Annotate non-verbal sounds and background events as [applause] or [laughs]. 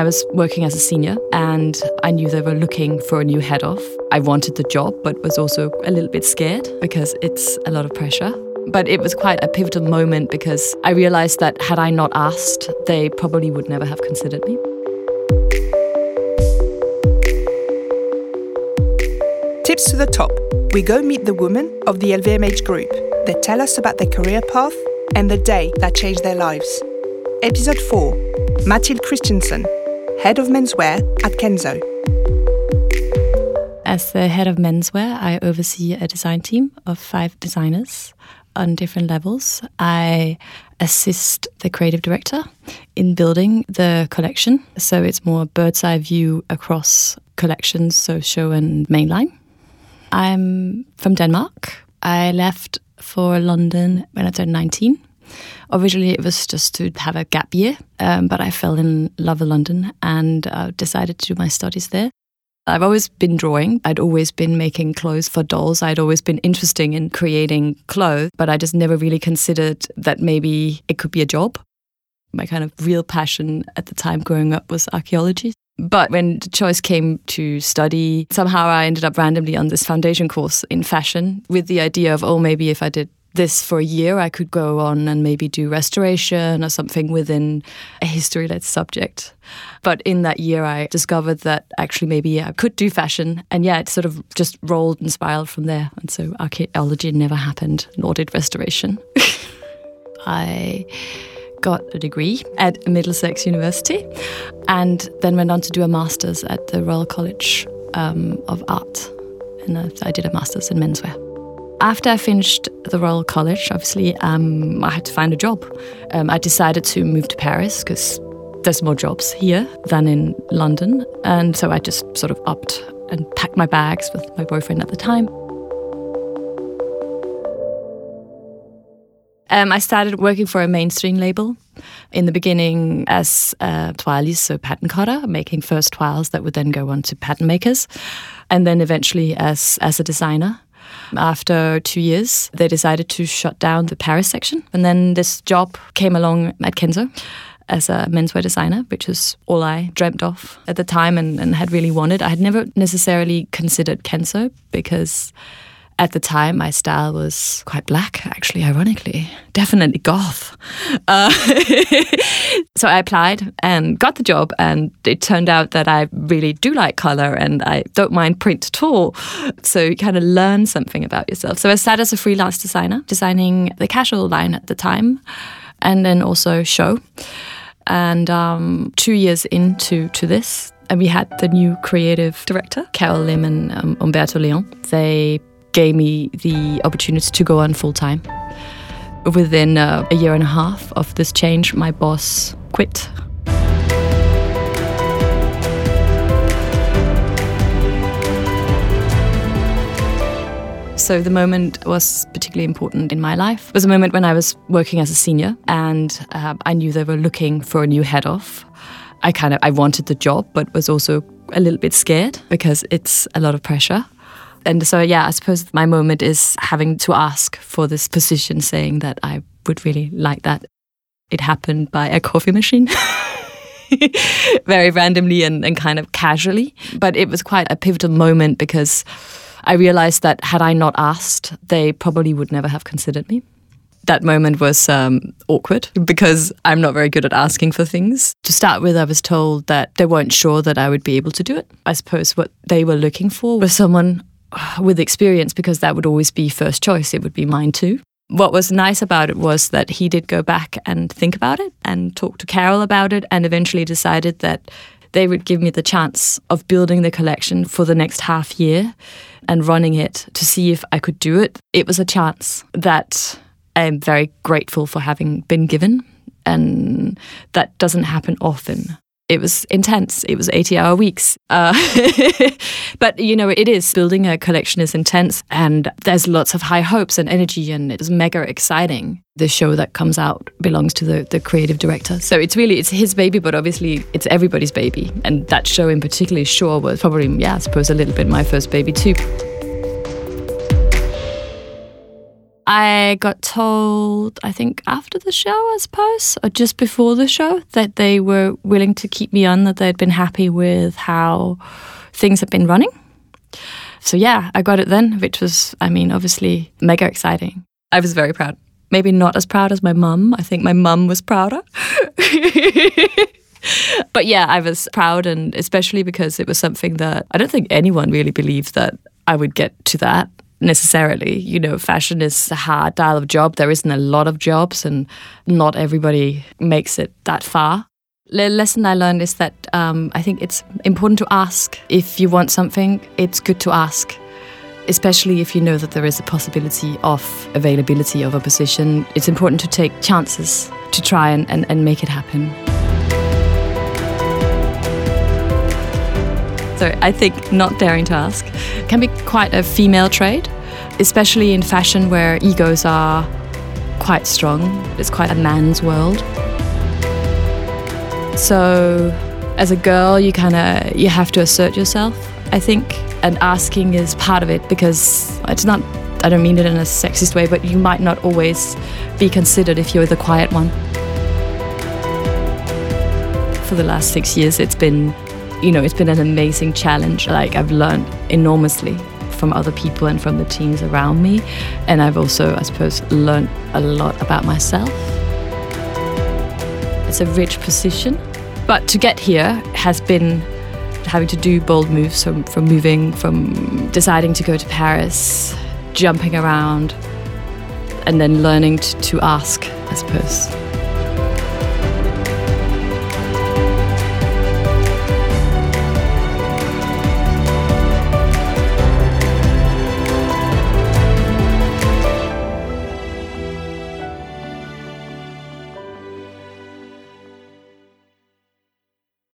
I was working as a senior and I knew they were looking for a new head of. I wanted the job, but was also a little bit scared because it's a lot of pressure. But it was quite a pivotal moment because I realized that had I not asked, they probably would never have considered me. Tips to the top. We go meet the women of the LVMH group. They tell us about their career path and the day that changed their lives. Episode 4 Mathilde Christensen, Head of Menswear at Kenzo. As the head of menswear, I oversee a design team of five designers on different levels. I assist the creative director in building the collection. So it's more bird's eye view across collections, so show and mainline. I'm from Denmark. I left for London when I turned 19. Originally, it was just to have a gap year, um, but I fell in love with London and uh, decided to do my studies there. I've always been drawing. I'd always been making clothes for dolls. I'd always been interested in creating clothes, but I just never really considered that maybe it could be a job. My kind of real passion at the time growing up was archaeology. But when the choice came to study, somehow I ended up randomly on this foundation course in fashion with the idea of, oh, maybe if I did this for a year, I could go on and maybe do restoration or something within a history led subject. But in that year, I discovered that actually maybe I could do fashion. And yeah, it sort of just rolled and spiraled from there. And so archaeology never happened, nor did restoration. [laughs] I got a degree at Middlesex University and then went on to do a master's at the Royal College um, of Art. And I did a master's in menswear. After I finished the Royal College, obviously, um, I had to find a job. Um, I decided to move to Paris because there's more jobs here than in London. And so I just sort of upped and packed my bags with my boyfriend at the time. Um, I started working for a mainstream label in the beginning as a toilist, so pattern cutter, making first toiles that would then go on to pattern makers, and then eventually as as a designer. After two years, they decided to shut down the Paris section. And then this job came along at Kenzo as a menswear designer, which was all I dreamt of at the time and, and had really wanted. I had never necessarily considered Kenzo because at the time, my style was quite black, actually, ironically. Definitely goth. Uh, [laughs] so I applied and got the job, and it turned out that I really do like color and I don't mind print at all. So you kind of learn something about yourself. So I started as a freelance designer, designing the casual line at the time, and then also show. And um, two years into to this, and we had the new creative director, Carol Lim and um, Humberto Leon. They gave me the opportunity to go on full time. Within uh, a year and a half of this change, my boss quit. So the moment was particularly important in my life. It was a moment when I was working as a senior, and uh, I knew they were looking for a new head of. I kind of I wanted the job, but was also a little bit scared because it's a lot of pressure. And so, yeah, I suppose my moment is having to ask for this position, saying that I would really like that. It happened by a coffee machine. [laughs] Very randomly and, and kind of casually. But it was quite a pivotal moment because I realized that had I not asked, they probably would never have considered me that moment was um, awkward because I'm not very good at asking for things. To start with, I was told that they weren't sure that I would be able to do it. I suppose what they were looking for was someone [sighs] with experience because that would always be first choice. It would be mine too. What was nice about it was that he did go back and think about it and talk to Carol about it and eventually decided that they would give me the chance of building the collection for the next half year and running it to see if I could do it. It was a chance that I'm very grateful for having been given and that doesn't happen often it was intense. It was 80 hour weeks. Uh, [laughs] but, you know, it is. Building a collection is intense and there's lots of high hopes and energy and it's mega exciting. The show that comes out belongs to the, the creative director. So it's really, it's his baby, but obviously it's everybody's baby. And that show in particular, sure, was probably, yeah, I suppose a little bit my first baby too. I got told, I think after the show, I suppose, or just before the show, that they were willing to keep me on, that they'd been happy with how things had been running. So yeah, I got it then, which was, I mean, obviously mega exciting. I was very proud. Maybe not as proud as my mum. I think my mum was prouder. [laughs] but yeah, I was proud, and especially because it was something that I don't think anyone really believed that I would get to that necessarily. You know, fashion is a hard dial of job. There isn't a lot of jobs, and not everybody makes it that far. The lesson I learned is that um, I think it's important to ask. If you want something, it's good to ask, especially if you know that there is a possibility of availability of a position. It's important to take chances to try and, and, and make it happen. So I think not daring to ask can be quite a female trait, especially in fashion where egos are quite strong. It's quite a man's world. So as a girl, you kind of you have to assert yourself. I think, and asking is part of it because it's not. I don't mean it in a sexist way, but you might not always be considered if you're the quiet one. For the last six years, it's been you know, it's been an amazing challenge. Like I've learned enormously from other people and from the teams around me. And I've also, I suppose, learned a lot about myself. It's a rich position. But to get here has been having to do bold moves from, from moving, from deciding to go to Paris, jumping around, and then learning to, to ask, I suppose.